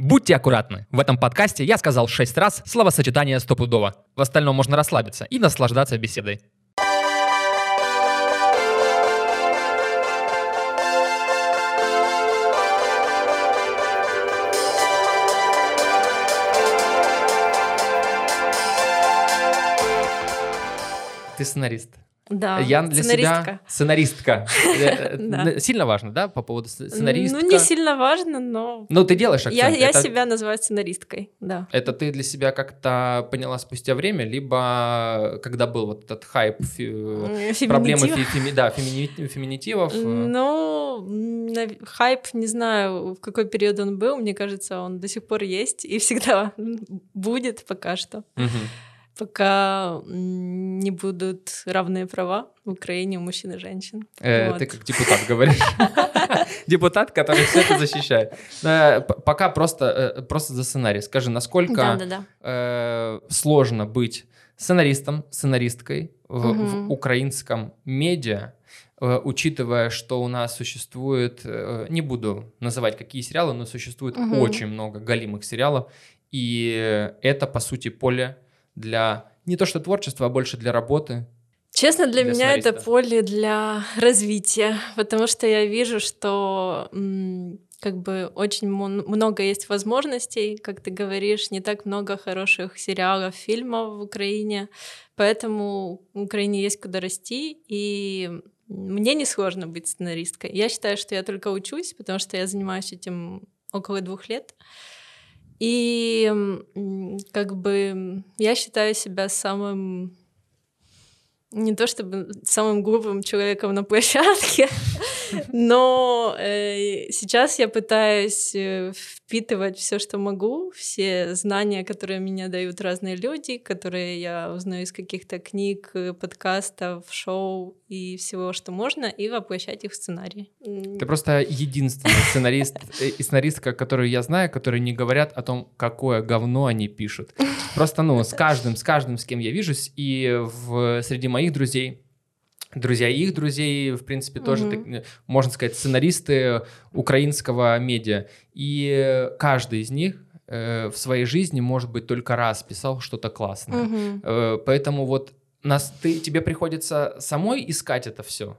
Будьте аккуратны. В этом подкасте я сказал шесть раз словосочетание стопудово. В остальном можно расслабиться и наслаждаться беседой. Ты сценарист. Да, Я для сценаристка. себя сценаристка. Э, Да. Сильно важно, да, по поводу сц- сценаристка? Ну, не сильно важно, но Ну, ты делаешь я, акцент. я себя называю сценаристкой, да. это ты для себя как-то поняла спустя время, либо когда был вот этот хайп, проблемы феминитивов? э, Ну, хайп, не знаю, в какой период он был, мне кажется, он до сих пор есть и всегда будет пока что. мгм. Пока не будут равные права в Украине у мужчин и женщин. Э, Вот. Ты как депутат говоришь. Депутат, который все это защищает. Пока просто, э, просто за сценарий. Скажи, насколько э, сложно быть сценаристом, сценаристкой в, украинском медиа, э, учитывая, что у нас существует, не буду называть какие сериалы, но существует очень много галимых сериалов, и это, по сути, поле для не то что творчества, а больше для работы. Честно, для, Для меня это сценариста. поле для развития, потому что я вижу, что как бы очень много есть возможностей, как ты говоришь, не так много хороших сериалов, фильмов в Украине, поэтому в Украине есть куда расти, и мне не сложно быть сценаристкой. Я считаю, что я только учусь, потому что я занимаюсь этим около двух лет. И как бы я считаю себя самым не то чтобы самым глупым человеком на площадке, но э, сейчас я пытаюсь э, впитывать все, что могу, все знания, которые мне дают разные люди, которые я узнаю из каких-то книг, э, подкастов, шоу и всего, что можно, и воплощать их в сценарий. Ты просто единственный сценарист и сценаристка, которую я знаю, которые не говорят о том, какое говно они пишут. Просто, ну, с каждым, с каждым, с кем я вижусь, и в, среди моих друзей, друзья их друзей, в принципе, тоже, Мгм. так, э, можно сказать, сценаристы украинского медиа. И каждый из них э, в своей жизни, может быть, только раз писал что-то классное. мгм. Э, Поэтому вот нас, ты, тебе приходится самой искать это все,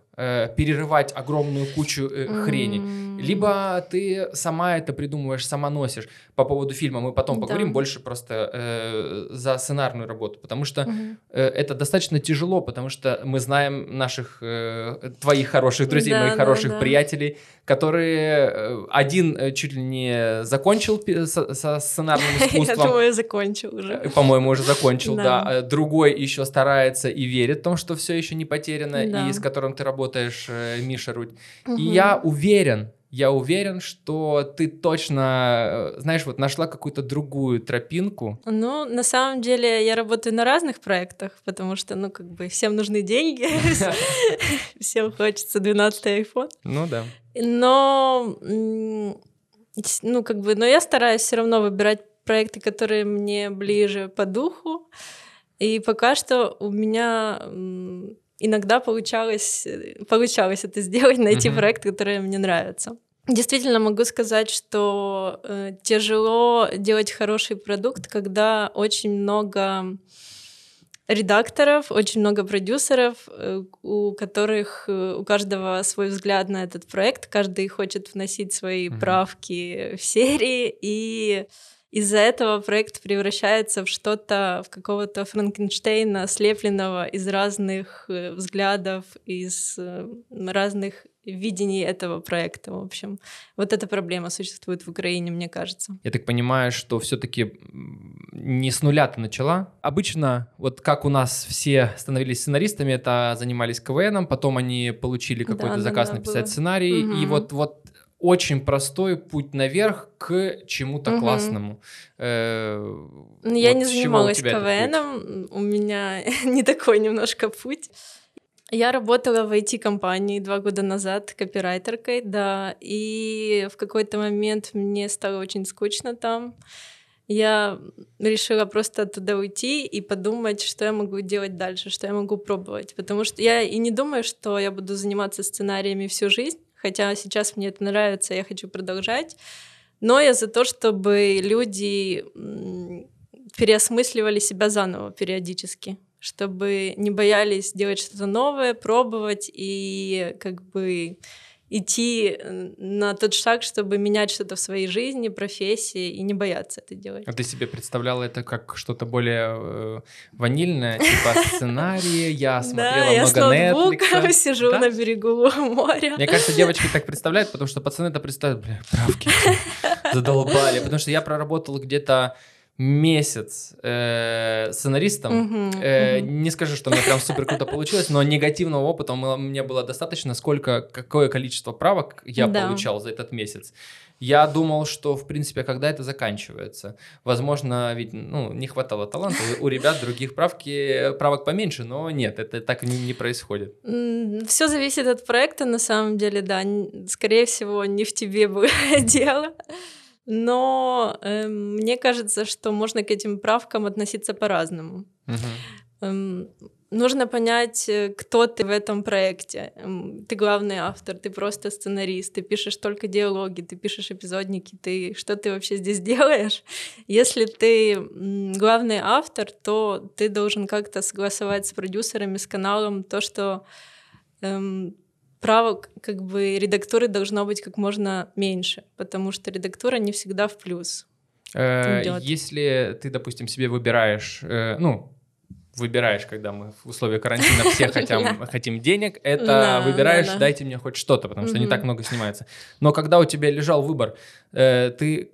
перерывать огромную кучу э, хрени. Либо ты сама это придумываешь, сама носишь. По поводу фильма мы потом Да. поговорим больше просто э, за сценарную работу, потому что Мгм. э, это достаточно тяжело, потому что мы знаем наших, э, твоих хороших друзей, Да, моих да, хороших да. приятелей, которые э, один э, чуть ли не закончил со, со сценарным Я искусством, думаю, я закончил уже. Э, По-моему, уже закончил, да. Да. Э, Другой еще старается и верит в том, что все еще не потеряно, Да. и с которым ты работаешь, э, Миша Рудь. И Мгм. я уверен, я уверен, что ты точно, э, знаешь, вот нашла какую-то другую тропинку. Ну, на самом деле, я работаю на разных проектах, потому что, ну, как бы всем нужны деньги, всем хочется 12 iPhone. Ну да. Но, ну, как бы, но я стараюсь все равно выбирать проекты, которые мне ближе по духу. И пока что у меня иногда получалось, получалось это сделать, найти Мгм. проект, который мне нравится. Действительно могу сказать, что э, тяжело делать хороший продукт, когда очень много редакторов, очень много продюсеров, э, у которых э, у каждого свой взгляд на этот проект, каждый хочет вносить свои Мгм. правки в серии, и из-за этого проект превращается в что-то, в какого-то Франкенштейна, слепленного из разных э, взглядов, из э, разных видений этого проекта, в общем. Вот эта проблема существует в Украине, мне кажется. Я так понимаю, что все-таки не с нуля ты начала. Обычно, вот как у нас все становились сценаристами, это занимались КВНом, потом они получили Да, какой-то да, заказ да, написать было. сценарий, и Мгм. вот, вот очень простой путь наверх к чему-то Мгм. классному. Э, Ну, Я вот не занималась? КВНом, у меня не такой немножко путь. Я работала в IT-компании два года назад копирайтеркой, да, и в какой-то момент мне стало очень скучно там. Я решила просто оттуда уйти и подумать, что я могу делать дальше, что я могу пробовать. Потому что я и не думаю, что я буду заниматься сценариями всю жизнь, хотя сейчас мне это нравится, я хочу продолжать. Но я за то, чтобы люди переосмысливали себя заново периодически, чтобы не боялись делать что-то новое, пробовать и как бы идти на тот шаг, чтобы менять что-то в своей жизни, профессии и не бояться это делать. А ты себе представляла это как что-то более э, ванильное, типа сценарии? Я смотрела да, много я Netflix. сижу да? на берегу моря. Мне кажется, девочки так представляют, потому что пацаны это представляют, бля, правки задолбали. Потому что я проработал где-то месяц э, сценаристом. Э, мгм. Не скажу, что у меня прям супер круто получилось, но негативного опыта мне было достаточно, сколько, какое количество правок я Да. получал за этот месяц. Я думал, что, в принципе, когда это заканчивается. Возможно, ведь ну, не хватало таланта. У ребят других правки, правок поменьше, но нет, это так не, не происходит. Все зависит от проекта, на самом деле, да. Скорее всего, не в тебе было дело. Но эм, мне кажется, что можно к этим правкам относиться по-разному. Эм, нужно понять, э, кто ты в этом проекте. Эм, Ты главный автор, ты просто сценарист, ты пишешь только диалоги, ты пишешь эпизодники, ты что ты вообще здесь делаешь? Если ты главный автор, то ты должен как-то согласовать с продюсерами, с каналом то, что эм, правок как бы редактуры должно быть как можно меньше, потому что редактура не всегда в плюс. Э, идёт. Если ты, допустим, себе выбираешь, э, ну, выбираешь, когда мы в условиях карантина все хотим, хотим денег, это Да, выбираешь, да, да. дайте мне хоть что-то, потому что не Мгм. так много снимается. Но когда у тебя лежал выбор, э, ты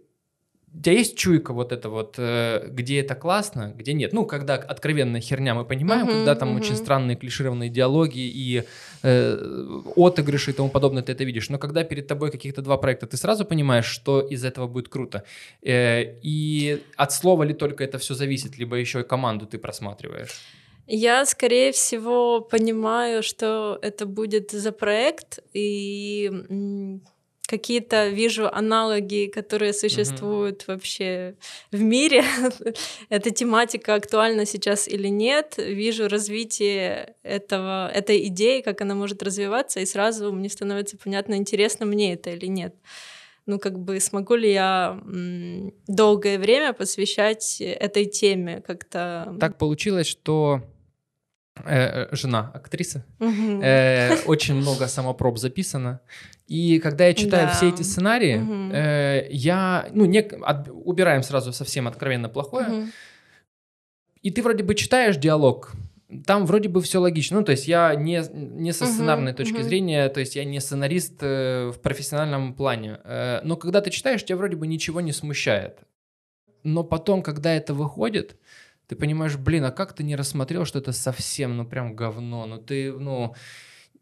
тебя есть чуйка вот это вот, э, где это классно, где нет? Ну, когда откровенная херня мы понимаем, Мгм, когда там мгм. очень странные клишированные диалоги и э, отыгрыши и тому подобное, ты это видишь. Но когда перед тобой каких-то два проекта, ты сразу понимаешь, что из этого будет круто. Э, и от слова ли только это все зависит, либо еще и команду ты просматриваешь. Я, скорее всего, понимаю, что это будет за проект, и какие-то вижу аналоги, которые существуют вообще в мире. Эта тематика актуальна сейчас или нет. Вижу развитие этого, этой идеи, как она может развиваться, и сразу мне становится понятно, интересно мне это или нет. Ну, как бы смогу ли я долгое время посвящать этой теме как-то. Так получилось, что э, э, жена актриса, Мгм. Э, очень много самопроб записано. И когда я читаю Да. все эти сценарии, Мгм. э, я, ну, не, от- убираем сразу совсем откровенно плохое, Мгм. и ты вроде бы читаешь диалог, там вроде бы все логично. Ну, то есть я не, не со сценарной точки мгм. зрения, то есть я не сценарист э, в профессиональном плане. Э, но когда ты читаешь, тебя вроде бы ничего не смущает. Но потом, когда это выходит, ты понимаешь, блин, а как ты не рассмотрел, что это совсем, ну, прям говно. Ну, ты, ну,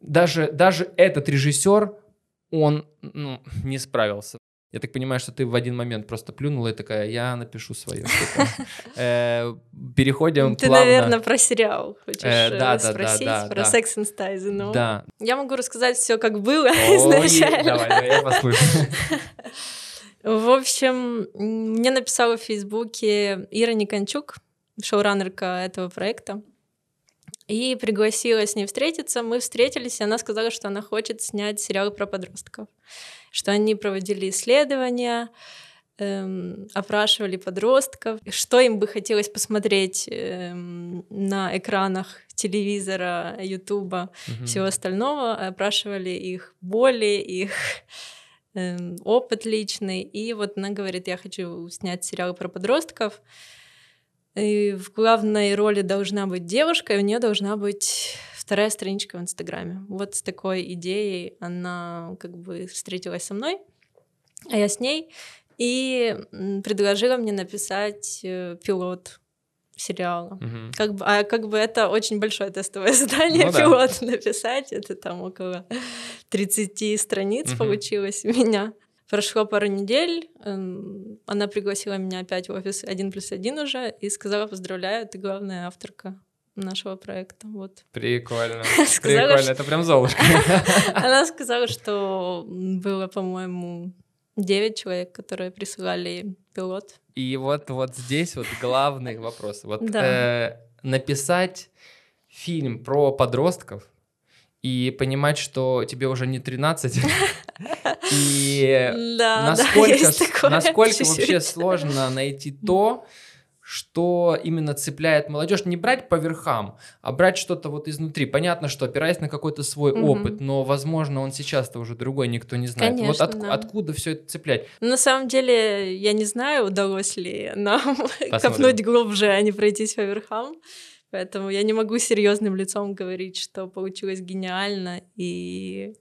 даже, даже этот режиссер, он, ну, не справился. Я так понимаю, что ты в один момент просто плюнула и такая, я напишу свое. Э, Переходим Ты, наверное, про сериал хочешь Э, э, спросить, про. Секс and ну. Да. Я могу рассказать все, как было изначально. Давай, давай, я послушаю. В общем, мне написала в Фейсбуке Ира Никончук, шоураннерка этого проекта, и пригласила с ней встретиться. Мы встретились, и она сказала, что она хочет снять сериал про подростков, что они проводили исследования, эм, опрашивали подростков, что им бы хотелось посмотреть эм, на экранах телевизора, ютуба, Мгм. всего остального, опрашивали их боли, их эм, опыт личный. И вот она говорит, я хочу снять сериал про подростков. И в главной роли должна быть девушка, и у нее должна быть вторая страничка в Инстаграме. Вот с такой идеей она как бы встретилась со мной, а я с ней, и предложила мне написать э, пилот сериала. Мгм. Как бы, а как бы это очень большое тестовое задание Ну да. пилот написать. Это там около 30 страниц Мгм. получилось у меня. Прошло пару недель, эм, она пригласила меня опять в офис один плюс один уже и сказала, поздравляю, ты главная авторка нашего проекта. Вот. Прикольно. Сказала, Прикольно, что- это прям Золушка. Она сказала, что было, по-моему, 9 человек, которые присылали пилот. И вот, вот здесь вот главный вопрос. Вот Да. э, написать фильм про подростков и понимать, что тебе уже не 13, и насколько, вообще сложно найти то, что именно цепляет молодежь, не брать по верхам, а брать что-то вот изнутри. Понятно, что опираясь на какой-то свой Мгм. опыт, но, возможно, он сейчас-то уже другой, никто не знает. вот Конечно, от- да. откуда все это цеплять? Ну, На самом деле, я не знаю, удалось ли нам Посмотрим. копнуть глубже, а не пройтись по верхам. Поэтому я не могу серьезным лицом говорить, что получилось гениально, и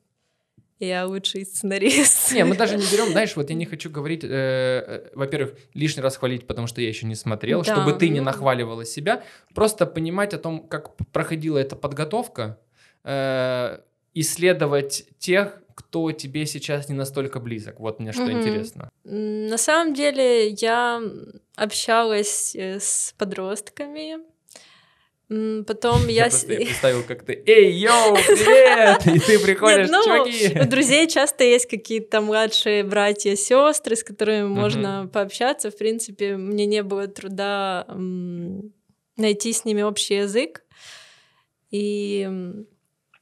я лучший сценарист. Не, мы даже не берем, знаешь, вот я не хочу говорить, э, э, во-первых, лишний раз хвалить, потому что я еще не смотрел, Да, чтобы ты не ну. нахваливала себя, просто понимать о том, как проходила эта подготовка, э, исследовать тех, кто тебе сейчас не настолько близок. Вот мне что Мгм. интересно. На самом деле я общалась э, с подростками. Потом я... с- просто представил, как ты, эй, йоу, привет! И ты приходишь, Нет, ну, чуваки! У друзей часто есть какие-то младшие братья, сестры, с которыми Мгм. можно пообщаться. В принципе, мне не было труда найти с ними общий язык. И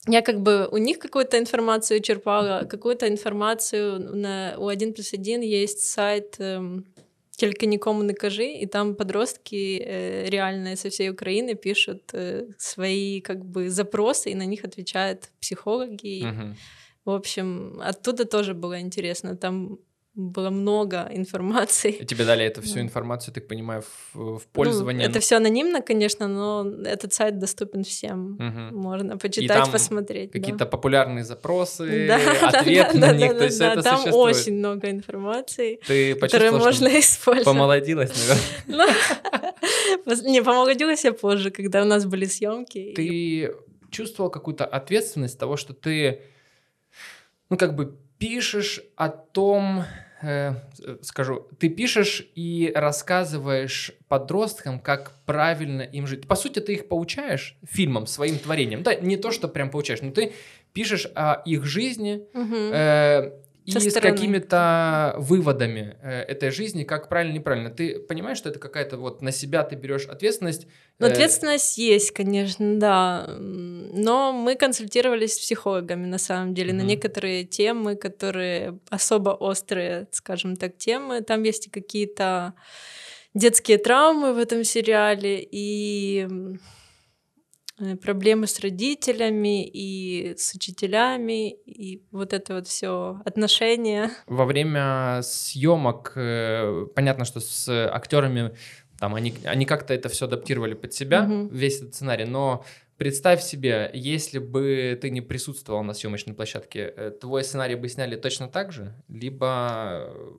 я как бы у них какую-то информацию черпала, какую-то информацию на, у 1 плюс 1 есть сайт эм, «Тільки нікому не кажи», и там подростки э, реальные со всей Украины пишут э, свои как бы запросы, и на них отвечают психологи. Мгм. В общем, оттуда тоже было интересно. Там было много информации. Тебе дали эту всю Да. информацию, так понимаю, в, в Ну, пользование. это все анонимно, конечно, но этот сайт доступен всем. Мгм. Можно почитать, там посмотреть. да. Какие-то популярные запросы, Да, да, ответы да, на да, них, да, то есть да, это там существует. очень много информации, Ты которую можно использовать. помолодилась, наверное? Ну, Не, помолодилась я позже, когда у нас были съемки. Ты чувствовал какую-то ответственность того, что ты, ну, как бы пишешь о том, э, скажу, ты пишешь и рассказываешь подросткам, как правильно им жить. По сути, ты их поучаешь фильмом, своим творением. Да, не то, что прям поучаешь, но ты пишешь о их жизни, Мгм. э, и Со с стороны. какими-то выводами э, этой жизни, как правильно, неправильно. Ты понимаешь, что это какая-то вот на себя ты берешь ответственность. Ну, э, ответственность есть, конечно, да. Но мы консультировались с психологами, на самом деле, на Мгм. некоторые темы, которые особо острые, скажем так, темы. Там есть и какие-то детские травмы в этом сериале, и проблемы с родителями, и с учителями, и вот это вот все отношения. Во время съемок, э, понятно, что с актерами там они, они как-то это все адаптировали под себя, Мгм. весь этот сценарий, но представь себе, если бы ты не присутствовал на съемочной площадке, э, твой сценарий бы сняли точно так же, либо э,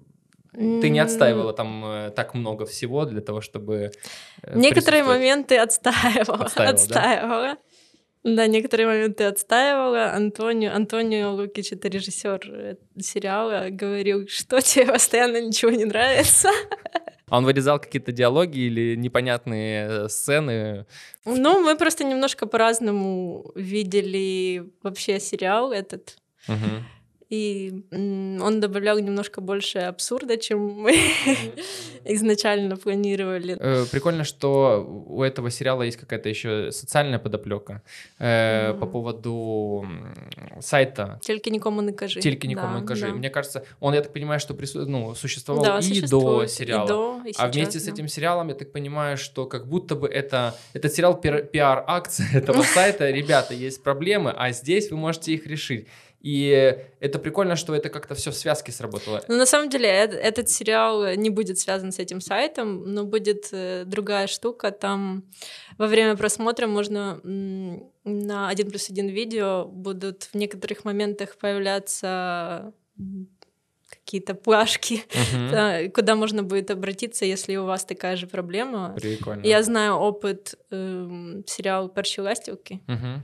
ты не отстаивала там э, так много всего для того, чтобы э, Некоторые моменты отстаивала. Отстаивала, да? отстаивала. Да, некоторые моменты отстаивала. Антонио, Антонио Лукич, это режиссер сериала, говорил, что тебе постоянно ничего не нравится. А он вырезал какие-то диалоги или непонятные э, сцены? Ну, мы просто немножко по-разному видели вообще сериал этот. Мгм И м, он добавлял немножко больше абсурда, чем мы изначально планировали. Э, Прикольно, что у этого сериала есть какая-то еще социальная подоплека э, Мгм. по поводу м, сайта. Тільки нікому не кажи. Тільки никому Да, не кажи. да. Мне кажется, он, я так понимаю, что прису- ну, существовал Да, и до существует, и сериала. до, и а сейчас, вместе с да. этим сериалом, я так понимаю, что как будто бы это этот сериал пиар- пиар-акция этого сайта. Ребята, есть проблемы, а здесь вы можете их решить. И это прикольно, что это как-то все в связке сработало. Ну, на самом деле, э- этот сериал не будет связан с этим сайтом, но будет э, другая штука. Там во время просмотра можно на 1 плюс 1 видео будут в некоторых моментах появляться какие-то плашки, да, куда можно будет обратиться, если у вас такая же проблема. Прикольно. Я знаю опыт эм, сериала «Парши ластівки», Мгм.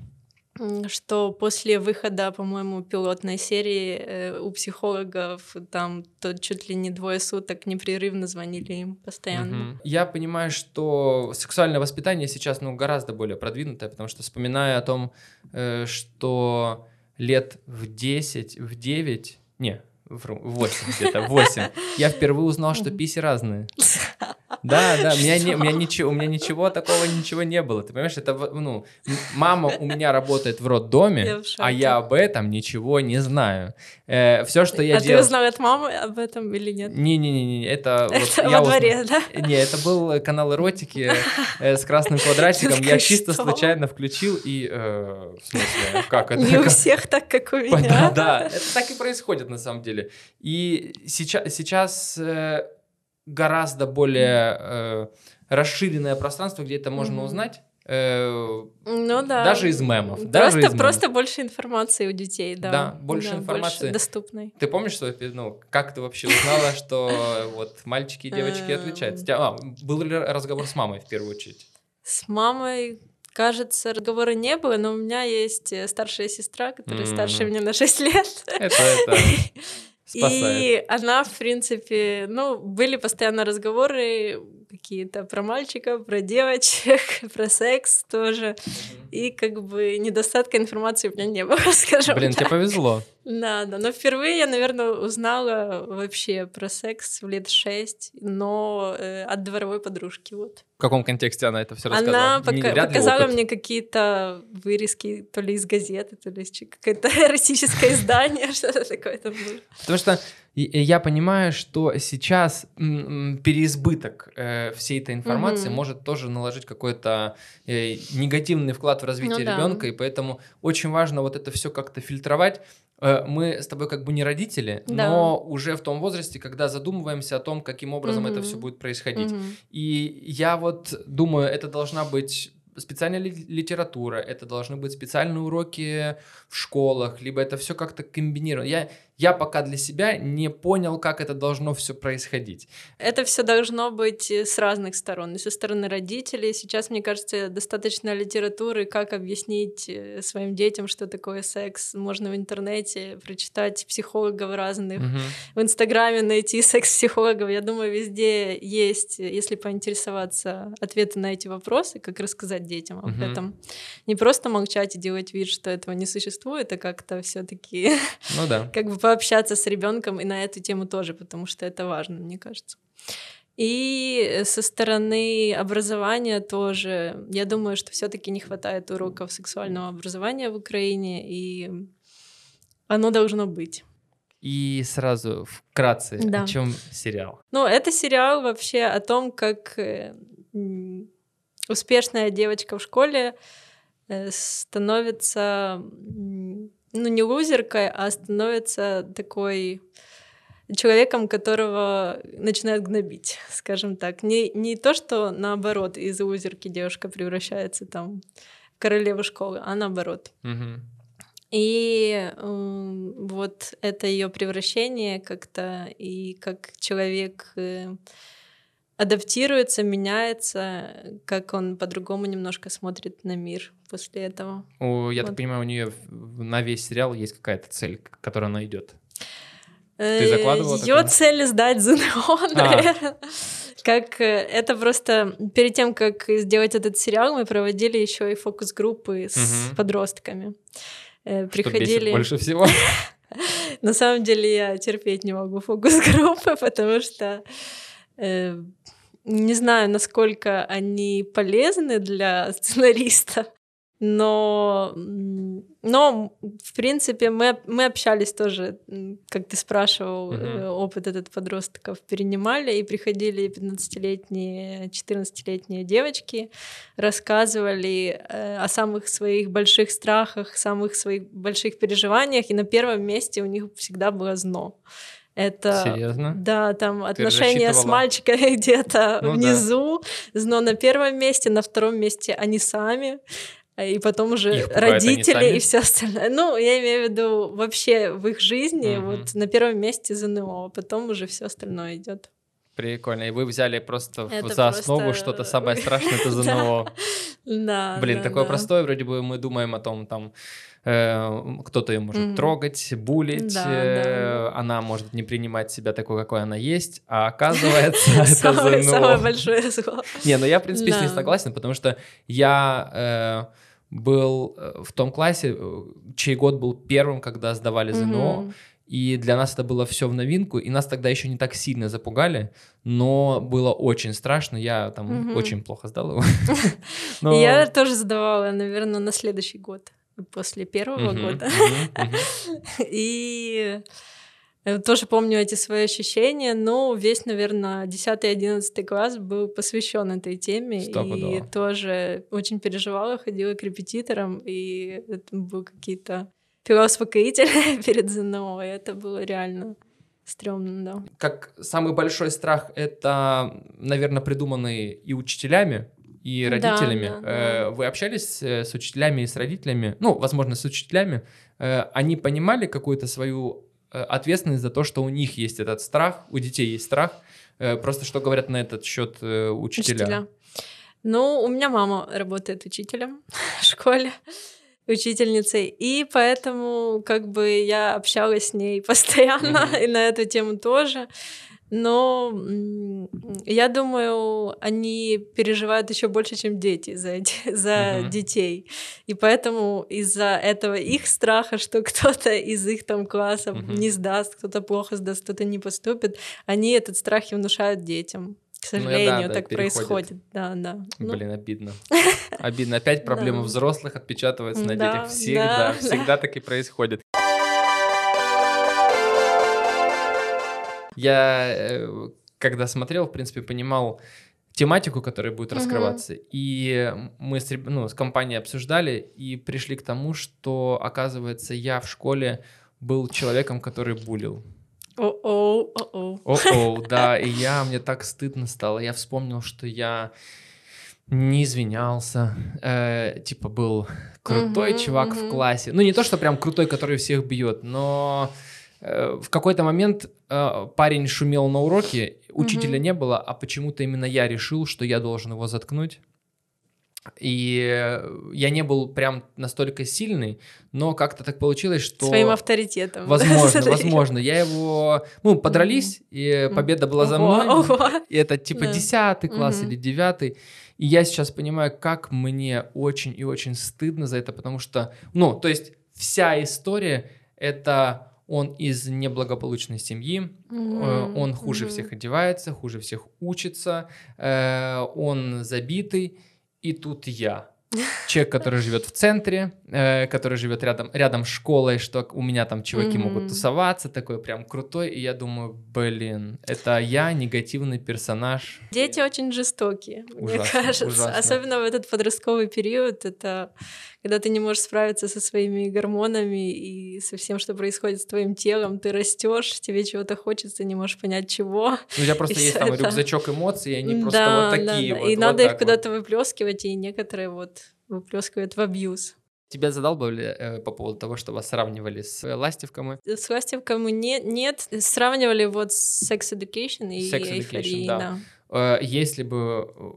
Что после выхода, по-моему, пилотной серии э, у психологов там то чуть ли не двое суток непрерывно звонили им постоянно. Мгм. Я понимаю, что сексуальное воспитание сейчас ну, гораздо более продвинутое, потому что вспоминаю о том, э, что лет в 10, в 9, не, в 8 где-то, 8, я впервые узнал, что писи разные. Да, да, у меня, не, у, меня ничего, у меня ничего такого ничего не было. Ты понимаешь, это, ну, мама у меня работает в роддоме, я в а я об этом ничего не знаю. Э, все, что я а делал... ты узнал от мамы об этом или нет? Не-не-не, это... это вот во дворе, узнал... да? Не, это был канал эротики э, с красным квадратиком. Я чисто случайно включил и... Э, в смысле, как это? Не у всех так, как у меня. Да, да, это так и происходит на самом деле. И сейчас, сейчас э, гораздо более э, расширенное пространство, где это можно mm-hmm. узнать. Э, ну да. Даже из мемов. Просто, даже из мемов. просто больше информации у детей, да. Да, больше да, информации. Больше доступной. Ты помнишь, что, ну, как ты вообще узнала, что вот мальчики и девочки отличаются? А, был ли разговор с мамой в первую очередь? С мамой Кажется, разговора не было, но у меня есть э, старшая сестра, которая mm-hmm. старше меня на 6 лет. Это, это спасает. И она, в принципе, ну, были постоянно разговоры какие-то про мальчиков, про девочек, про секс тоже. И как бы недостатка информации у меня не было, скажем Блин, так. тебе повезло. Да, да. Но впервые я, наверное, узнала вообще про секс в лет шесть, но э, от дворовой подружки. Вот. В каком контексте она это все рассказала? Она пока- показала мне какие-то вырезки то ли из газеты, то ли из какое-то эротическое издание, что-то такое там было. Потому что я понимаю, что сейчас переизбыток э, всей этой информации mm-hmm. может тоже наложить какой-то э, негативный вклад в развитие ну, ребенка, да. и поэтому очень важно вот это все как-то фильтровать. Э, мы с тобой как бы не родители, да. но уже в том возрасте, когда задумываемся о том, каким образом mm-hmm. это все будет происходить. Mm-hmm. И я вот думаю, это должна быть специальная литература, это должны быть специальные уроки в школах, либо это все как-то комбинировано. Я я пока для себя не понял, как это должно все происходить. Это все должно быть э, с разных сторон. И со стороны родителей. Сейчас, мне кажется, достаточно литературы, как объяснить э, своим детям, что такое секс. Можно в интернете прочитать психологов разных, угу. в Инстаграме найти секс-психологов. Я думаю, везде есть, если поинтересоваться, ответы на эти вопросы, как рассказать детям об угу. этом. Не просто молчать и делать вид, что этого не существует, а как-то все-таки ну, да. как бы пообщаться с ребенком и на эту тему тоже, потому что это важно, мне кажется. И со стороны образования тоже, я думаю, что все-таки не хватает уроков сексуального образования в Украине, и оно должно быть. И сразу вкратце, да. о чем сериал? Ну, это сериал вообще о том, как э, успешная девочка в школе э, становится ну, не лузеркой, а становится такой человеком, которого начинают гнобить, скажем так. Не, не то, что наоборот, из лузерки девушка превращается там в королеву школы, а наоборот. Угу. И э, вот это ее превращение как-то, и как человек э, адаптируется, меняется, как он по-другому немножко смотрит на мир после этого. О, я вот. так понимаю, у нее на весь сериал есть какая-то цель, к которой она идет. Ты э, закладывала Ее цель сдать ЗНО, а. Как э, это просто перед тем, как сделать этот сериал, мы проводили еще и фокус-группы с угу. подростками. Э, приходили. Больше всего. На самом деле я терпеть не могу фокус-группы, потому что не знаю, насколько они полезны для сценариста, но, но в принципе, мы, мы общались тоже, как ты спрашивал, uh-huh. опыт этот подростков перенимали, и приходили 15-летние, 14-летние девочки, рассказывали э, о самых своих больших страхах, самых своих больших переживаниях, и на первом месте у них всегда было «зно». Это, Серьезно? Да, там Ты отношения с мальчиками где-то ну, внизу, да. но на первом месте, на втором месте они сами и потом уже родители и все остальное. Ну, я имею в виду вообще в их жизни, угу. вот на первом месте ЗНО, а потом уже все остальное идет. Прикольно. И вы взяли просто это за основу просто... что-то самое страшное, это ЗНО. Да. Блин, такое простое, вроде бы мы думаем о том, там, кто-то ее может трогать, булить, э, она может не принимать себя такой, какой она есть, а оказывается, это. Самое большое зло. Не, ну я, в принципе, с ней согласен, потому что я э, был в том классе, чей год был первым, когда сдавали ЗНО, И для нас это было все в новинку, и нас тогда еще не так сильно запугали, но было очень страшно. Я там очень плохо сдал его. Я тоже сдавала, наверное, на следующий год, после первого Мгм, года. мгм. И э, тоже помню эти свои ощущения, но весь, наверное, 10-11 класс был посвящен этой теме. И Стопудово. тоже очень переживала, ходила к репетиторам, и это был какие-то перо успокоительное перед ЗНО, и это было реально стрёмно, да. Как самый большой страх это, наверное, придуманный и учителями, и Да, родителями. да, да. Э, Вы общались э, с учителями и с родителями? Ну, возможно, с учителями. Э, Они понимали какую-то свою ответственность за то, что у них есть этот страх, у детей есть страх. Просто что говорят на этот счет учителя? Учителя. Ну, у меня мама работает учителем в школе, учительницей, и поэтому как бы я общалась с ней постоянно Мгм. и на эту тему тоже. Но я думаю, они переживают еще больше, чем дети за, за Мгм. детей. И поэтому из-за этого их страха, что кто-то из их там класса Мгм. не сдаст, кто-то плохо сдаст, кто-то не поступит, они этот страх и внушают детям. К Ну, да, сожалению, да, так переходит. происходит. Да, да. Ну, Блин, обидно. Обидно. Опять проблемы Да. взрослых отпечатываются на детях. Всегда, да, всегда так и происходит. Я, э, когда смотрел, в принципе, понимал тематику, которая будет раскрываться. И мы с, ну, с компанией обсуждали и пришли к тому, что, оказывается, я в школе был человеком, который булил. О-оу, о-оу. О-о, да, и я, мне так стыдно стало. Я вспомнил, что я не извинялся, э, типа был крутой Мгм, чувак в мгм. классе. Ну, не то, что прям крутой, который всех бьет, но в какой-то момент э, парень шумел на уроке, учителя не было, а почему-то именно я решил, что я должен его заткнуть. И э, я не был прям настолько сильный, но как-то так получилось, что... Своим авторитетом. Возможно, возможно. Я его... Ну, подрались, и Мгм. победа была за Ого, мной. ого. И это типа. 10 класс или 9. И я сейчас понимаю, как мне очень и очень стыдно за это, потому что, ну, то есть вся история — это он из неблагополучной семьи, Мгм, он хуже мгм. всех одевается, хуже всех учится, э, он забитый, и тут я. Человек, который живет в центре, э, который живет рядом, рядом с школой, что у меня там чуваки могут Мгм. тусоваться, такой прям крутой, и я думаю, блин, это я негативный персонаж. Дети очень жестокие, мне Ужасно, кажется. ужасно. Особенно в этот подростковый период. Это когда ты не можешь справиться со своими гормонами и со всем, что происходит с твоим телом. Ты растешь, тебе чего-то хочется, не можешь понять чего. Ну, у тебя просто И есть там это. рюксачок эмоций, и они просто Да, вот да, такие да. вот. И вот надо их вот. куда-то выплескивать, и некоторые вот выплескивают в абьюз. Тебя задалбывали э, по поводу того, что вас сравнивали с э, ластивками? С ластивками мы не, нет, сравнивали вот с Sex Education и Sex Education, Эйфорией, да. Э, Если бы э,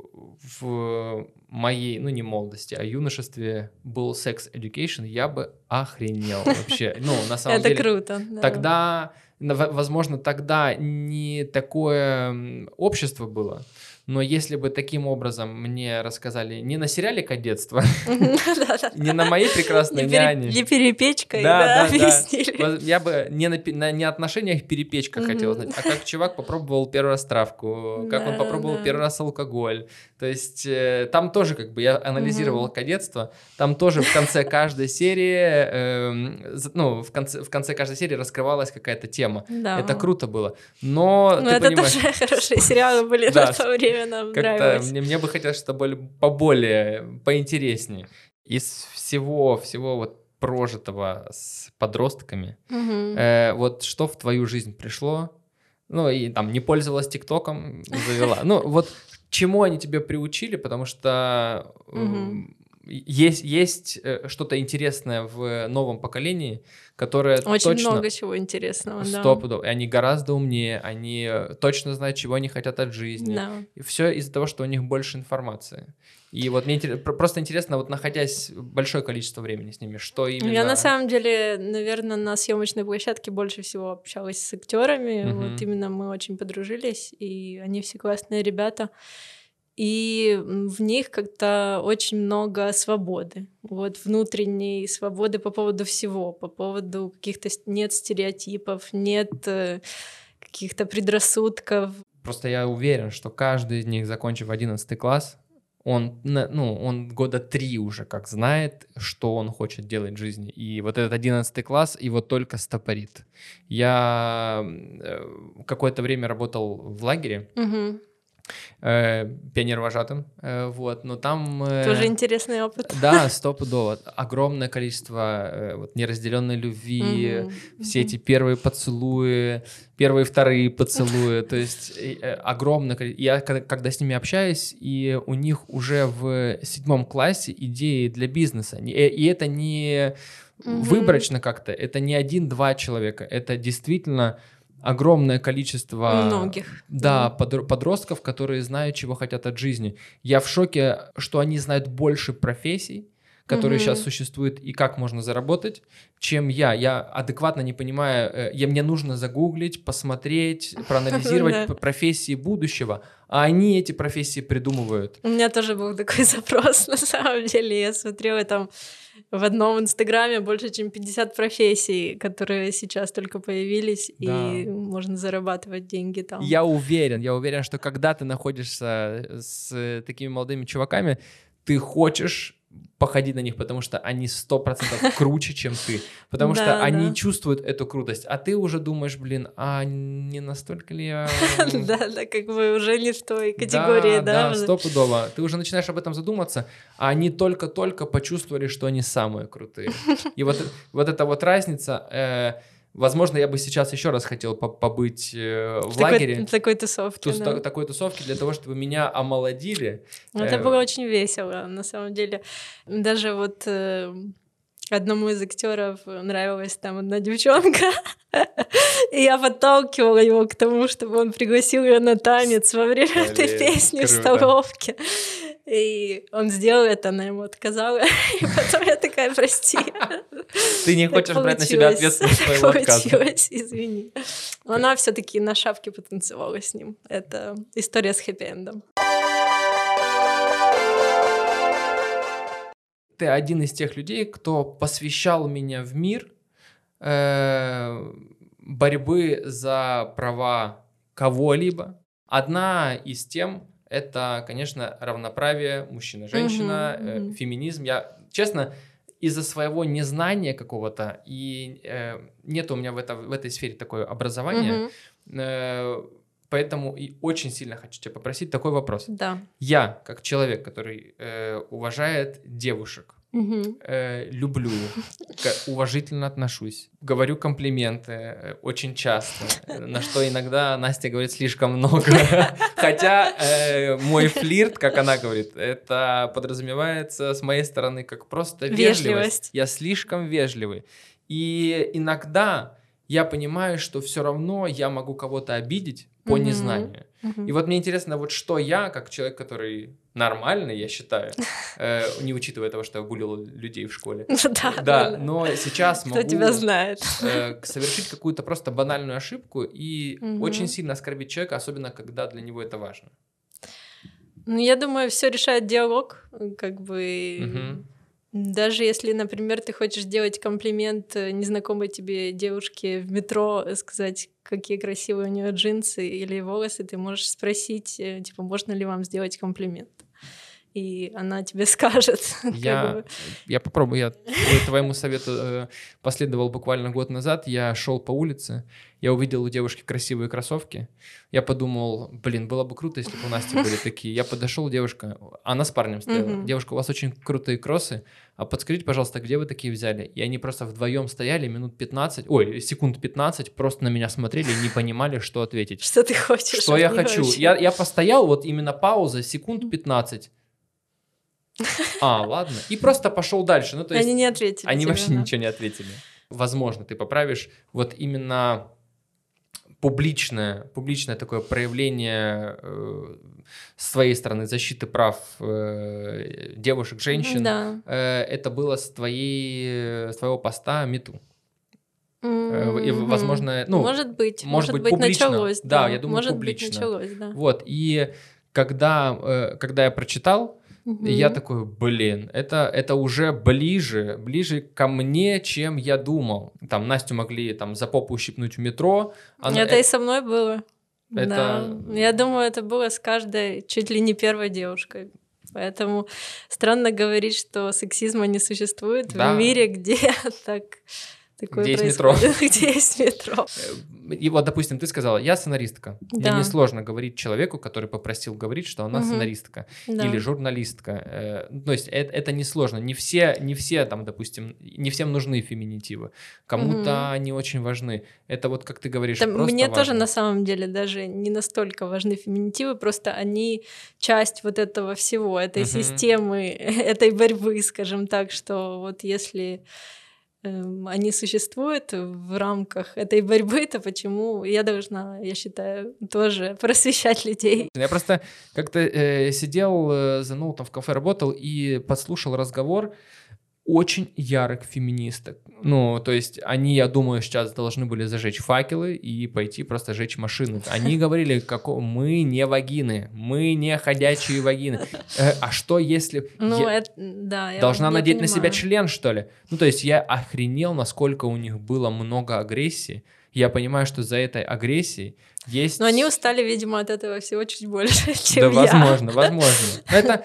в моей, ну не молодости, а юношестве был секс education, я бы охренел вообще. Ну, на самом Это деле. круто. да. Тогда, возможно, тогда не такое общество было, но если бы таким образом мне рассказали не на сериале «Кадетство», не на моей прекрасной няне, Не перепечкой, Да, объяснили. Я бы не отношениях перепечка хотел знать, а как чувак попробовал первый раз травку, как он попробовал первый раз алкоголь. То есть э, там тоже как бы я анализировал кадетство, там тоже в конце каждой серии, эм, ну, в конце, каждой серии раскрывалась какая-то тема. Это круто было. Но Ну, это тоже хорошие сериалы были на то время, нам как-то мне, мне бы хотелось что-то более, поболее, поинтереснее. Из всего, всего вот прожитого с подростками. Э, вот что в твою жизнь пришло, ну и там не пользовалась ТикТоком, завела. Ну вот чему они тебя приучили, потому что Мгм. Есть, есть э, что-то интересное в новом поколении, которое Очень точно много чего интересного, да. стопудово, и они гораздо умнее, они э, точно знают, чего они хотят от жизни. Да. И все из-за того, что у них больше информации. И вот мне интерес- просто интересно, вот находясь большое количество времени с ними, что именно... Я на самом деле, наверное, на съемочной площадке больше всего общалась с актерами. Мгм. Вот именно мы очень подружились, и они все классные ребята. И в них как-то очень много свободы, вот внутренней свободы по поводу всего, по поводу каких-то нет стереотипов, нет э, каких-то предрассудков. Просто я уверен, что каждый из них, закончив 11 класс, он, ну, он года три уже как знает, что он хочет делать в жизни. И вот этот 11 класс его только стопорит. Я э, какое-то время работал в лагере. Угу э, пионер-вожатым, э, вот, но там... Э, Тоже интересный опыт. Да, стопудово. Огромное количество э, вот, неразделенной любви, все эти первые поцелуи, первые вторые поцелуи, то есть э, огромное количество. Я когда, когда с ними общаюсь, и у них уже в седьмом классе идеи для бизнеса, и, и это не выборочно как-то, это не один-два человека, это действительно огромное количество многих да, mm. подростков, которые знают, чего хотят от жизни. Я в шоке, что они знают больше профессий, которые mm-hmm. сейчас существуют, и как можно заработать, чем я. Я адекватно не понимаю, э, я, мне нужно загуглить, посмотреть, проанализировать профессии будущего, а они эти профессии придумывают. У меня тоже был такой запрос, на самом деле. Я смотрела там в одном инстаграме больше, чем 50 профессий, которые сейчас только появились, да. и можно зарабатывать деньги там. Я уверен, я уверен, что когда ты находишься с такими молодыми чуваками, ты хочешь походить на них, потому что они сто процентов круче, чем ты, потому что да, они чувствуют эту крутость, а ты уже думаешь, блин, а не настолько ли я... Да, да, как бы уже не в той категории, да? Да, стопудово. Ты уже начинаешь об этом задуматься, а они только-только почувствовали, что они самые крутые. И вот, вот эта вот разница э, Возможно, я бы сейчас еще раз хотел побыть э, в, в лагере. Такой, такой тусовке. Тус, да. Такой тусовке для того, чтобы меня омолодили. Ну, это э, было очень весело, на самом деле. Даже вот э, одному из актеров нравилась там одна девчонка, и я подталкивала его к тому, чтобы он пригласил ее на танец во время этой песни в столовке. И он сделал это, она ему отказала. И потом я такая, прости. Ты не хочешь брать на себя ответственность своего отказа. Получилось, извини. Но она все таки на шапке потанцевала с ним. Это история с хэппи-эндом. Ты один из тех людей, кто посвящал меня в мир э, борьбы за права кого-либо. Одна из тем, это, конечно, равноправие мужчина-женщина, mm-hmm, э, феминизм. Я, честно, из-за своего незнания какого-то, и э, нет у меня в, это, в этой сфере такое образование, mm-hmm. э, поэтому и очень сильно хочу тебя попросить такой вопрос. Да. Я, как человек, который э, уважает девушек, Угу. Э, люблю, уважительно отношусь, говорю комплименты э, очень часто, на что иногда Настя говорит слишком много. Хотя э, мой флирт, как она говорит, это подразумевается с моей стороны как просто вежливость. вежливость. Я слишком вежливый. И иногда я понимаю, что все равно я могу кого-то обидеть по mm незнанию. mm И вот мне интересно, вот что я, как человек, который нормальный, я считаю, э, не учитывая того, что я булил людей в школе. Да, да, но сейчас могу тебя знает. Э, совершить какую-то просто банальную ошибку и очень сильно оскорбить человека, особенно когда для него это важно. Ну, я думаю, все решает диалог, как бы. Угу. Даже если, например, ты хочешь сделать комплимент э, незнакомой тебе девушке в метро, э, сказать, какие красивые у нее джинсы или волосы, ты можешь спросить, э, типа, можно ли вам сделать комплимент и она тебе скажет. Я, я попробую. Я твоему совету э, последовал буквально год назад. Я шел по улице, я увидел у девушки красивые кроссовки. Я подумал, блин, было бы круто, если бы у Насти были такие. Я подошел, девушка, она с парнем стояла. Девушка, у вас очень крутые кроссы. А подскажите, пожалуйста, где вы такие взяли? И они просто вдвоем стояли минут 15, ой, секунд 15, просто на меня смотрели и не понимали, что ответить. Что ты хочешь? Что я хочу. Я, я постоял, вот именно пауза, секунд 15 а, ладно. И просто пошел дальше. Ну, то есть они не ответили. Они тебе, вообще да? ничего не ответили. Возможно, ты поправишь. Вот именно публичное, публичное такое проявление э, с своей стороны защиты прав э, девушек, женщин, да. э, это было с твоей, с твоего поста МИТУ. Mm-hmm. И, возможно, ну, может быть, может, быть, публично. началось. Да, да, я думаю, может публично. Быть, началось, да. Вот, и когда, э, когда я прочитал, Мгм. я такой, блин, это, это уже ближе, ближе ко мне, чем я думал. Там Настю могли там за попу ущипнуть в метро. она- Это и со мной было. Это- Да. Я думаю, это было с каждой чуть ли не первой девушкой. Поэтому странно говорить, что сексизма не существует Да. в мире, где так такое Где есть метро. происходит, где есть метро. И вот, допустим, ты сказала, я сценаристка. Мне Да. несложно говорить человеку, который попросил говорить, что она Мгм. сценаристка Да. или журналистка. Э, ну, То есть это, это несложно. Не все, не все там, допустим, не всем нужны феминитивы. Кому-то Мгм. они очень важны. Это вот, как ты говоришь, Да, просто мне тоже важно. на самом деле даже не настолько важны феминитивы, просто они часть вот этого всего, этой Мгм. системы, этой борьбы, скажем так, что вот если они существуют в рамках этой борьбы, то почему я должна, я считаю, тоже просвещать людей? Я просто как-то э, сидел э, за ноутом в кафе, работал и подслушал разговор очень ярых феминисток. Ну, то есть они, я думаю, сейчас должны были зажечь факелы и пойти просто жечь машины. Они говорили, како... мы не вагины, мы не ходячие вагины. Э, а что если... Ну, я- это, да, я Должна надеть на себя понимаю. член, что ли? Ну, то есть я охренел, насколько у них было много агрессии. Я понимаю, что за этой агрессией есть... Но они устали, видимо, от этого всего чуть больше, Да, чем я. возможно, возможно. Но Это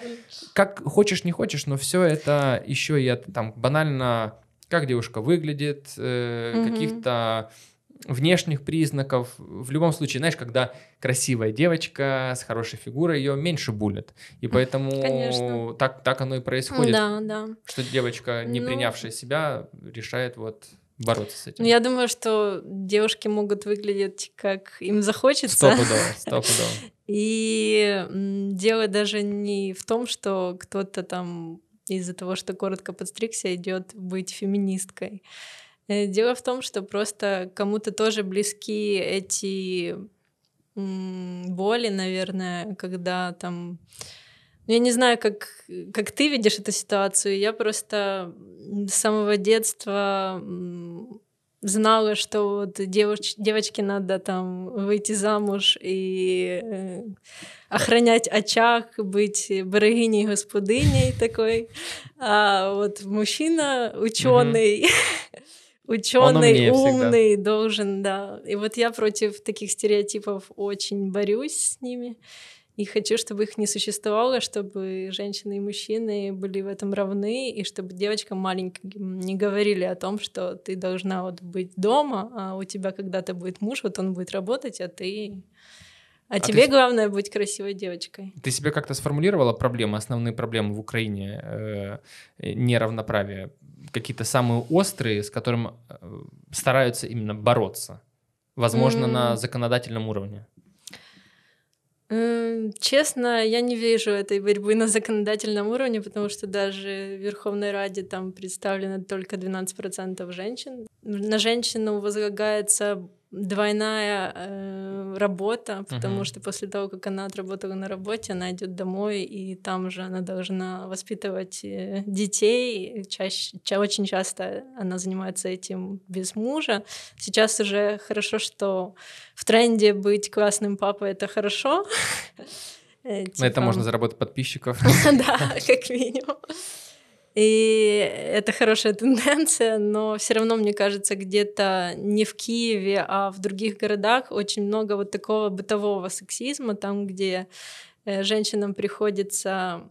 как хочешь, не хочешь, но все это еще и от, там банально, как девушка выглядит, э, Мгм. каких-то внешних признаков. В любом случае, знаешь, когда красивая девочка с хорошей фигурой, ее меньше булят. И поэтому Конечно. так, так оно и происходит, Да, да. что девочка, не Ну. принявшая себя, решает вот бороться с этим. Ну, я думаю, что девушки могут выглядеть, как им захочется. Стопудово, стопудово. И дело даже не в том, что кто-то там из-за того, что коротко подстригся, идет быть феминисткой. Э, Дело в том, что просто кому-то тоже близки эти боли, наверное, когда там... Ну, Я не знаю, как, как ты видишь эту ситуацию. Я просто с самого детства знала, что вот девоч- девочке надо там выйти замуж и э, охранять очаг, быть берегиней господыней такой. А вот мужчина, ученый, ученый, всегда. умный, должен, да. И вот я против таких стереотипов очень борюсь с ними. И хочу, чтобы их не существовало, чтобы женщины и мужчины были в этом равны, и чтобы девочкам маленьким не говорили о том, что ты должна вот быть дома, а у тебя когда-то будет муж, вот он будет работать, а ты... А, ты тебе с- главное быть красивой девочкой. Ты себе как-то сформулировала проблемы, основные проблемы в Украине э, неравноправия? Какие-то самые острые, с которым э, стараются именно бороться? Возможно, на М. законодательном уровне. Честно, я не вижу этой борьбы на законодательном уровне, потому что даже в Верховной Раде там представлено только 12% женщин. На женщину возлагается двойная э, работа, потому Мгм. что после того, как она отработала на работе, она идет домой, и там же она должна воспитывать э, детей. Чаще, ча- очень часто она занимается этим без мужа. Сейчас уже хорошо, что в тренде быть классным папой это хорошо. Э, На это типа, можно заработать подписчиков. Да, как минимум. И это хорошая тенденция, но все равно, мне кажется, где-то не в Киеве, а в других городах очень много вот такого бытового сексизма, там, где э, женщинам приходится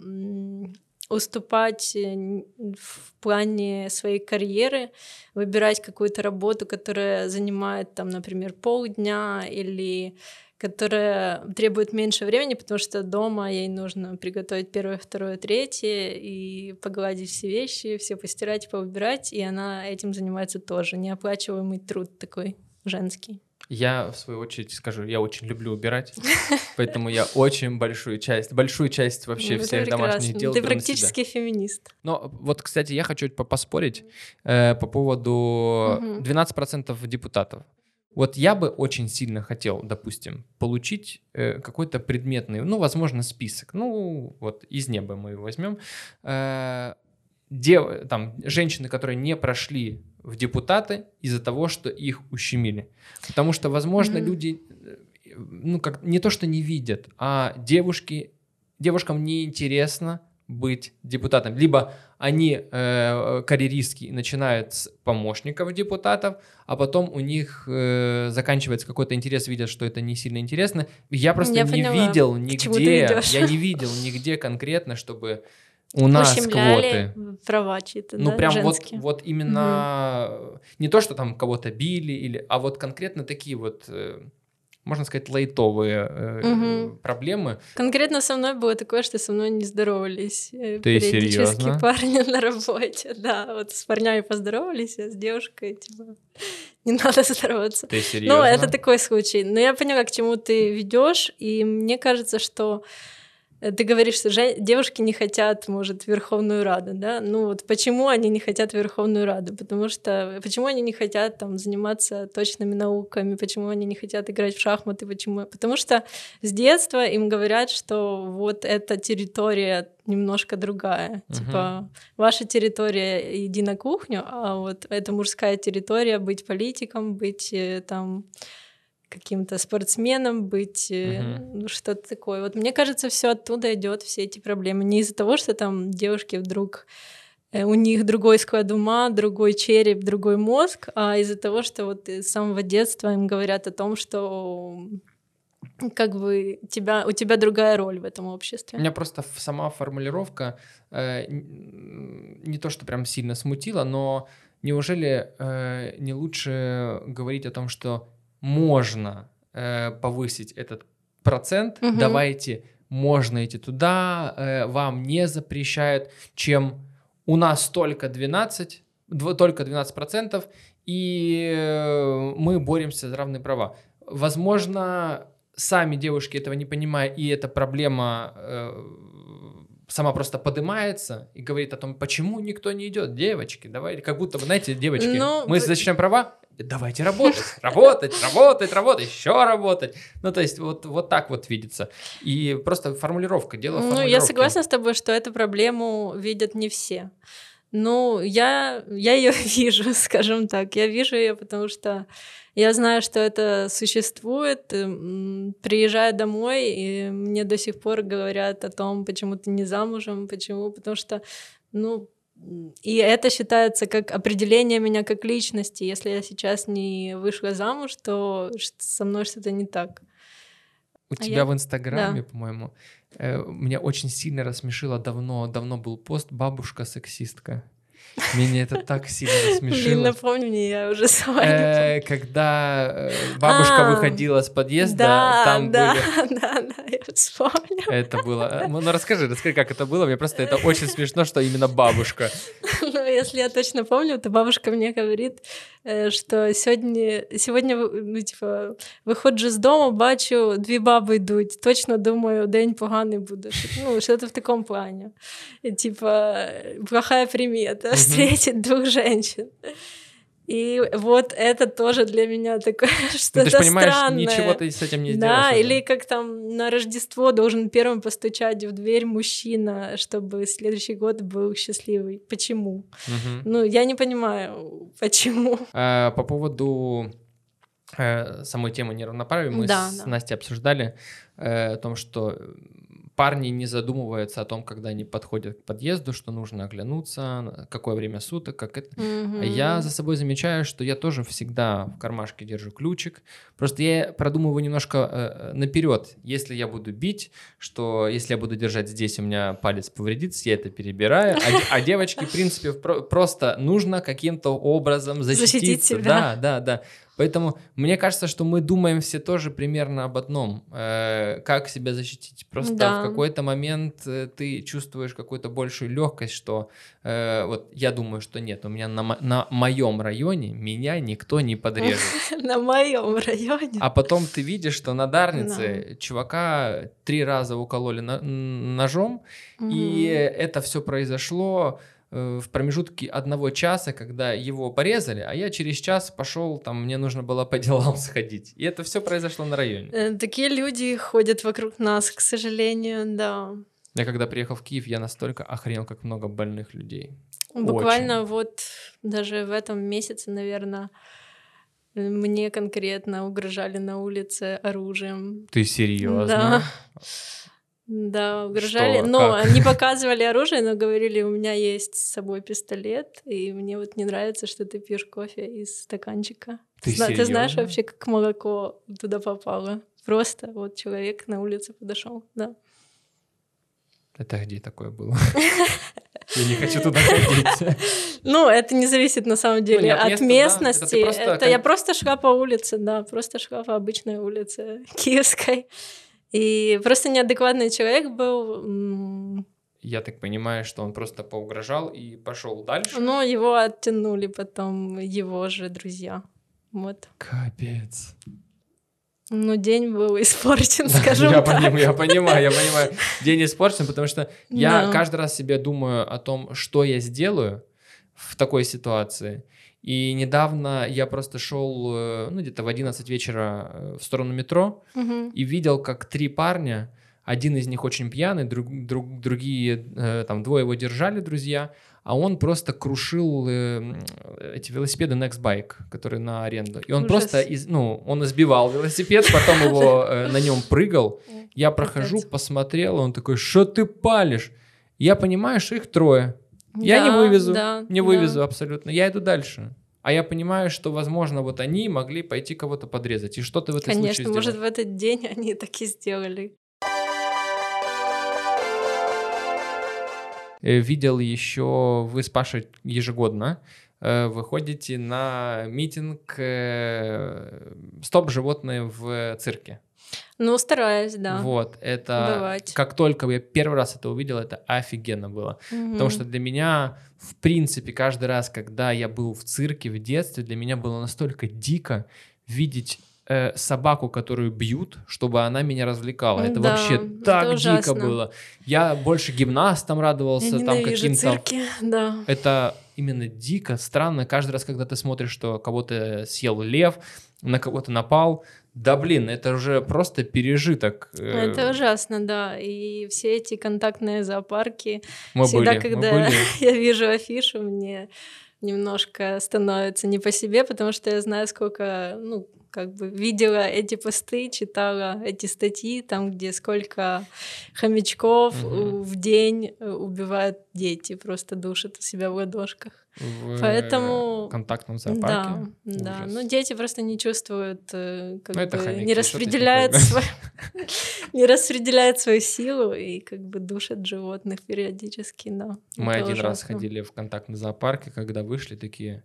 уступать э, в плане своей карьеры, выбирать какую-то работу, которая занимает, там, например, полдня или которая требует меньше времени, потому что дома ей нужно приготовить первое, второе, третье и погладить все вещи, все постирать, поубирать, и она этим занимается тоже. Неоплачиваемый труд такой женский. Я, в свою очередь, скажу, я очень люблю убирать, поэтому я очень большую часть, большую часть вообще Ну, всех домашних дел Ты практически феминист. Но вот, кстати, я хочу по- поспорить э, по поводу Мгм. 12% депутатов. Вот я бы очень сильно хотел, допустим, получить э, какой-то предметный, ну, возможно, список. Ну, вот из неба мы его возьмем. Э, дев- там, женщины, которые не прошли в депутаты из-за того, что их ущемили. Потому что, возможно, Мгм. люди, э, ну, как не то, что не видят, а девушки девушкам неинтересно быть депутатом. Либо они э, карьеристки начинают с помощников депутатов, а потом у них э, заканчивается какой-то интерес, видят, что это не сильно интересно. Я просто Я не поняла, видел нигде, я не видел нигде конкретно, чтобы у нас квоты. права чьи-то, Ну, да, прям вот, женские. вот именно не то, что там кого-то били, или, а вот конкретно такие вот, э, можно сказать, лайтовые э, Мгм. проблемы. Конкретно со мной было такое, что со мной не здоровались э, Ты периодически серьёзно? парни на работе. Да, вот с парнями поздоровались, а с девушкой, типа, не надо здороваться. Ты серьезно? Ну, это такой случай. Но я поняла, к чему ты ведешь, и мне кажется, что э, ты говоришь, что девушки не хотят, может, Верховную Раду, да? Ну вот почему они не хотят Верховную Раду? Потому что почему они не хотят там заниматься точными науками? Почему они не хотят играть в шахматы? Почему? Потому что с детства им говорят, что вот эта территория немножко другая. Мгм. Типа ваша территория иди на кухню, а вот это мужская территория быть политиком, быть э, там каким-то спортсменом, быть Мгм. ну, что-то такое. Вот мне кажется, все оттуда идет, все эти проблемы. Не из-за того, что там девушки вдруг э, у них другой склад ума, другой череп, другой мозг, а из-за того, что вот с самого детства им говорят о том, что как бы тебя, у тебя другая роль в этом обществе. Меня просто сама формулировка э, не то, что прям сильно смутила, но неужели э, не лучше говорить о том, что можно э, повысить этот процент, Мгм. давайте, можно идти туда, э, вам не запрещают, чем у нас только 12, дво- только 12 процентов, и э, мы боремся за равные права. Возможно, сами девушки этого не понимая, и эта проблема э, сама просто поднимается и говорит о том, почему никто не идет. Девочки, давайте, как будто, бы, знаете, девочки, Ну, мы защищаем права, давайте работать, работать, работать, работать, еще работать. Ну, то есть вот, вот так вот видится. И просто формулировка, дело в Ну, я согласна с тобой, что эту проблему видят не все. Ну, я, я ее вижу, скажем так. Я вижу ее, потому что я знаю, что это существует. Приезжаю домой, и мне до сих пор говорят о том, почему ты не замужем, почему, потому что, ну, и это считается как определение меня как личности. Если я сейчас не вышла замуж, то со мной что-то не так. У А тебя я- в Инстаграме, да. по-моему, меня очень сильно рассмешило давно, давно был пост «Бабушка-сексистка». Меня это так сильно Блин, рассмешило. напомни мне, я уже сама не помню. Э, Когда э, бабушка А, выходила с подъезда, Да, там да, были... да, да, я вспомнила. Это было... э, Ну, ну, расскажи, расскажи, как это было. Мне просто это очень смешно, что именно бабушка. Ну, если я точно помню, то бабушка мне говорит, э, что сегодня, сегодня ви- ну, типа, виходжу з дому, бачу, дві баби йдуть. Точно думаю, день поганий буде. Що- Ну, что-то в таком плане. И, типа, плохая примета Мгм. встретить двух женщин. И вот это тоже для меня такое Ну, что-то Ты же понимаешь, странное. ничего ты с этим не сделаешь. Да, уже. или как там на Рождество должен первым постучать в дверь мужчина, чтобы следующий год был счастливый. Почему? Мгм. Ну, я не понимаю, почему. Э, По поводу э, самой темы неравноправия мы Да, с да. Настей обсуждали э, о том, что парни не задумываются о том, когда они подходят к подъезду, что нужно оглянуться, какое время суток, как это. А Я за собой замечаю, что я тоже всегда в кармашке держу ключик. Просто я продумываю немножко э, наперед. Если я буду бить, что если я буду держать здесь, у меня палец повредится, я это перебираю. А, а девочке, в принципе, про- просто нужно каким-то образом защититься. Защитить себя. Да, да, да. Поэтому мне кажется, что мы думаем все тоже примерно об одном. Э, как себя защитить. Просто Да. в какой-то момент э, ты чувствуешь какую-то большую легкость, что э, вот я думаю, что нет, у меня на, мо- на моем районе меня никто не подрежет. На моем районе. А потом ты видишь, что на Дарнице чувака три раза укололи ножом, и это все произошло в промежутке одного часа, когда его порезали, а я через час пошел, там мне нужно было по делам сходить. И это все произошло на районе. Э, Такие люди ходят вокруг нас, к сожалению, да. Я когда приехал в Киев, я настолько охренел, как много больных людей. Буквально вот даже в этом месяце, наверное, мне конкретно угрожали на улице оружием. Ты серьезно? Да. Да, угрожали. Что? Но Как? не показывали оружие, но говорили, у меня есть с собой пистолет, и мне вот не нравится, что ты пьешь кофе из стаканчика. Ты зна- ты знаешь вообще, как молоко туда попало? Просто вот человек на улице подошел, да. Это где такое было? Я не хочу туда ходить. Ну, это не зависит на самом деле не от от места, да. Это местности. Это, как- я просто шла по улице, да, просто шла по обычной улице Киевской. И просто неадекватный человек был. Я так понимаю, что он просто поугрожал и пошел дальше. Но его оттянули потом его же друзья. Вот. Капец. Ну, день был испорчен, скажем я, так. поним- я понимаю, я понимаю. День испорчен, потому что я Да. каждый раз себе думаю о том, что я сделаю в такой ситуации. И недавно я просто шел, э, ну, где-то в 11 вечера э, в сторону метро Мгм. и видел, как три парня, один из них очень пьяный, друг, друг- другие, э, там, двое его держали, друзья, а он просто крушил э, эти велосипеды Next Bike, которые на аренду. И он Ужас. просто, из, ну, он избивал велосипед, потом его э, на нем прыгал. Я прохожу, посмотрел, он такой, что ты палишь? Я понимаю, что их трое. Я не Да, вывезу, да, не да. вывезу абсолютно. Я иду дальше. А я понимаю, что, возможно, вот они могли пойти кого-то подрезать. И что ты в этом Конечно, случае может, сделаешь? в этот день они так и сделали. Э, Видел еще, вы с Пашей ежегодно э, выходите на митинг э, «Стоп животные в цирке». Ну, стараюсь, да. Вот, это... Бывать. Как только я первый раз это увидел, это офигенно было. Потому Мгм. что для меня, в принципе, каждый раз, когда я был в цирке в детстве, для меня было настолько дико видеть э, собаку, которую бьют, чтобы она меня развлекала. Это Да, вообще это так дико ужасно. было. Я больше гимнастам радовался, Я там каким-то... цирки, да. Это именно дико, странно. Каждый раз, когда ты смотришь, что кого-то съел лев, на кого-то напал, да блин, это уже просто пережиток. Э, Это ужасно, да. И все эти контактные зоопарки. Мы всегда, были, мы когда были. я вижу афишу, мне немножко становится не по себе, потому что я знаю, сколько, ну, как бы видела эти посты, читала эти статьи, там, где сколько хомячков Мгм. у- в день э, убивают дети, просто душат у себя в ладошках. в Поэтому- контактном Да, зоопарке. да. Ужас. Ну, дети просто не чувствуют, э, как Ну, бы, хомяки, не распределяют свою, не распределяют свою силу и как бы душат животных периодически, да. Мы один раз ходили в контактный зоопарк, и когда вышли, такие,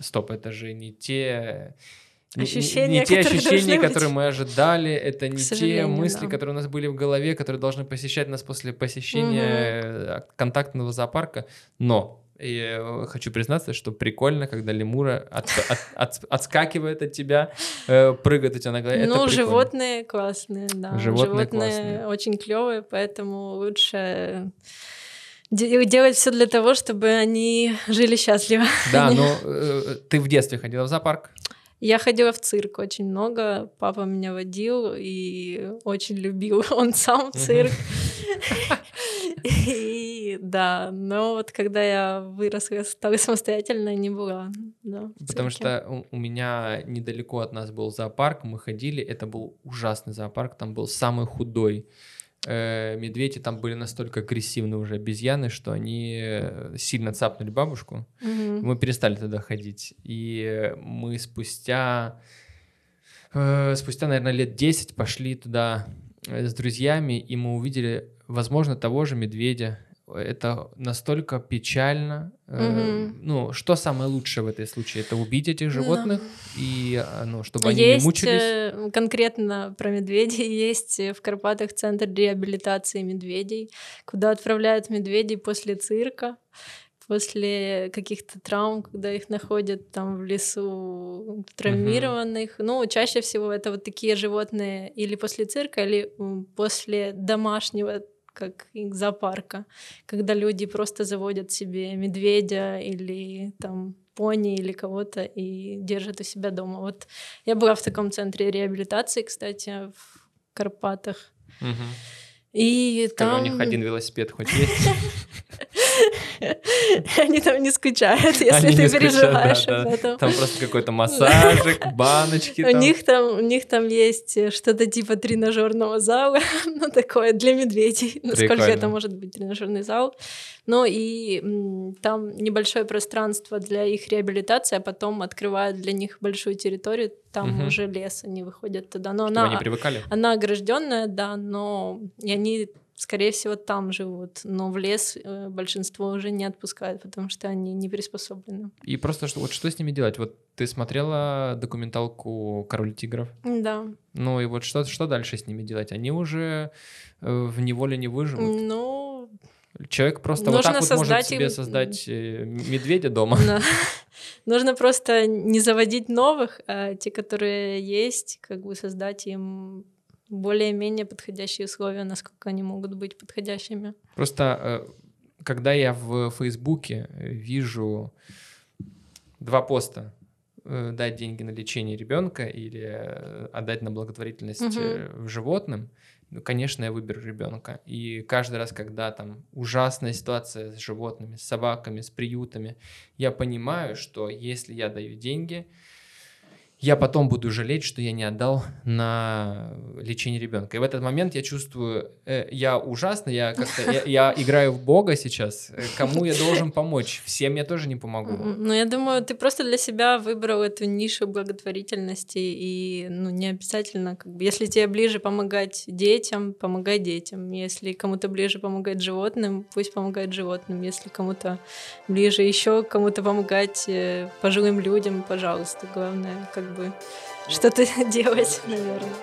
стоп, это же не те... не- не- Ощущения, не те которые ощущения, которые мы ожидали, это не те мысли, да. которые у нас были в голове, которые должны посещать нас после посещения э, контактного зоопарка. Но я э, хочу признаться, что прикольно, когда лемура от- от- от- отскакивает от тебя, э, прыгает у тебя на голове. Ну, животные классные, да. Животные классные. очень клевые, поэтому лучше де- делать все для того, чтобы они жили счастливо. Да, но э, ты в детстве ходила в зоопарк? Я ходила в цирк очень много, папа меня водил и очень любил он сам цирк. И да, но вот когда я выросла, стала самостоятельной, не была. да, Потому что у, у меня недалеко от нас был зоопарк, мы ходили, это был ужасный зоопарк, там был самый худой э, медведь, и там были настолько агрессивные уже обезьяны, что они э, сильно цапнули бабушку. Мгм. Мы перестали туда ходить. И мы спустя, э, спустя, наверное, лет 10 пошли туда э, с друзьями, и мы увидели, возможно, того же медведя. Это настолько печально. Э, Мгм. Ну, что самое лучшее в этой случае? Это убить этих Да. животных, и, э, ну, чтобы они есть не мучились. э, конкретно про медведей есть э, в Карпатах центр реабилитации медведей, куда отправляют медведей после цирка, после каких-то травм, когда их находят там в лесу травмированных. Ну, чаще всего это вот такие животные или после цирка, или после домашнего как и зоопарка, когда люди просто заводят себе медведя или там пони или кого-то и держат у себя дома. Вот я была в таком центре реабилитации, кстати, в Карпатах. Мгм. И Скажи, там... у них один велосипед хоть есть? Они там не скучают, если ты переживаешь об этом. Там просто какой-то массажик, баночки. У них там, у них там есть что-то типа тренажерного зала, ну такое для медведей, насколько это может быть тренажерный зал. Ну и там небольшое пространство для их реабилитации, а потом открывают для них большую территорию, там угу. уже лес, они выходят туда. Но Чтобы она, они привыкали? Она огражденная, да, но и они скорее всего, там живут, но в лес э, большинство уже не отпускают, потому что они не приспособлены. И просто что, вот что с ними делать? Вот ты смотрела документалку «Король тигров»? Да. Ну и вот что, что дальше с ними делать? Они уже э, в неволе не выживут? Ну... Человек просто вот так вот может себе создать э, медведя дома. Нужно просто не заводить новых, а те, которые есть, как бы создать им более-менее подходящие условия, насколько они могут быть подходящими. Просто э, когда я в Фейсбуке вижу два поста э, дать деньги на лечение ребенка или э, отдать на благотворительность угу. животным, ну, конечно, я выберу ребенка. И каждый раз, когда там ужасная ситуация с животными, с собаками, с приютами, я понимаю, что если я даю деньги, я потом буду жалеть, что я не отдал на лечение ребенка. И в этот момент я чувствую, э, я ужасно, я как-то, я, я играю в Бога сейчас. Э, кому я должен помочь? Всем я тоже не помогу. Ну, я думаю, ты просто для себя выбрал эту нишу благотворительности, и ну, не обязательно, как бы, если тебе ближе помогать детям, помогай детям. Если кому-то ближе помогать животным, пусть помогает животным. Если кому-то ближе еще кому-то помогать э, пожилым людям, пожалуйста. Главное, как бы что-то делать, наверное.